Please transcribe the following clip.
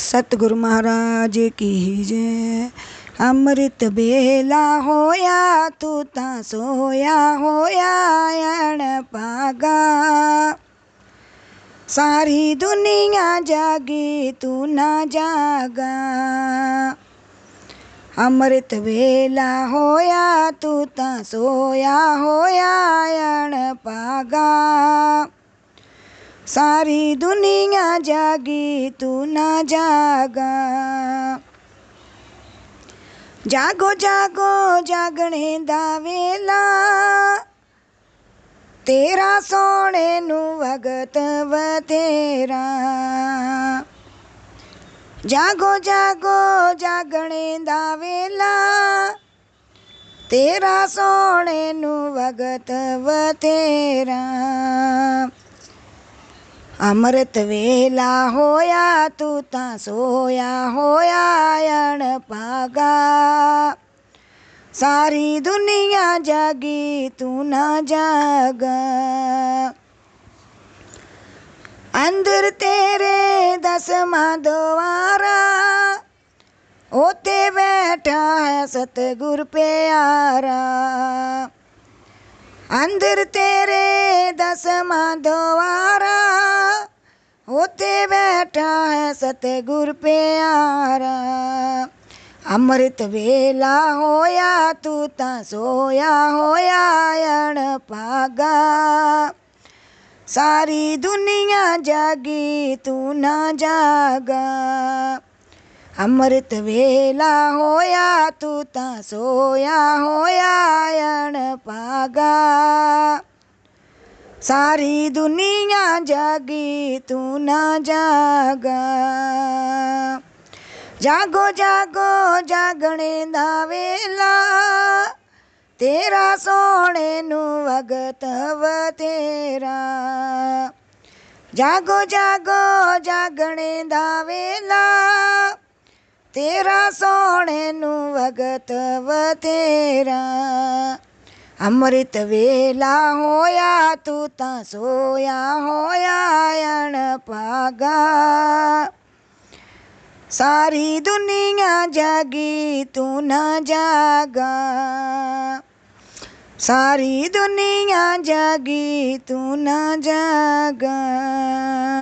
सतगुरु महाराज की जय। अमृत बेला होया, तू ता सोया होया, अण पागा। सारी दुनिया जागी, तू ना जागा। अमृत वेला होया, तू ता सोया होया, अण पागा। सारी दुनिया जागी, तू ना जागा। जागो जागो, जागने दा वेला। तेरा सोने नु वगत वतेरा जागो जागो, जागने दा वेला। तेरा सोने नु वगत वतेरा અમૃત વેલા હોયા તું ત્યાં સોયા હોયા અણ પાગા સારી દુનિયા જાગી તું ના જાગ અંદર તેરે દસમાં દોવારા ઓતે બેઠા હે સતગુર પ્યારા અંદર તેરે દસમાં દોવારા होते बैठा है सतगुर प्यारा। अमृत वेला होया, तू ता सोया होया अण पागा। सारी दुनिया जागी, तू ना जागा। अमृत वेला होया, तू ता सोया होया अण पागा। ਸਾਰੀ ਦੁਨੀਆ ਜਾਗੀ, ਤੂੰ ਨਾ ਜਾਗਾ। ਜਾਗੋ ਜਾਗੋ, ਜਾਗਣੇ ਦਾ ਵੇਲਾ। ਤੇਰਾ ਸੋਹਣੇ ਨੂੰ ਵਗਤ ਵਤੇਰਾ ਜਾਗੋ ਜਾਗੋ, ਜਾਗਣੇ ਦਾ ਵੇਲਾ। ਤੇਰਾ ਸੋਹਣੇ ਨੂੰ ਵਗਤ ਵਤੇਰਾ अमृत वेला होया, तू ता सोया होयाण पागा। सारी दुनिया जागी, तू न जागा। सारी दुनिया जागी, तू न जागा।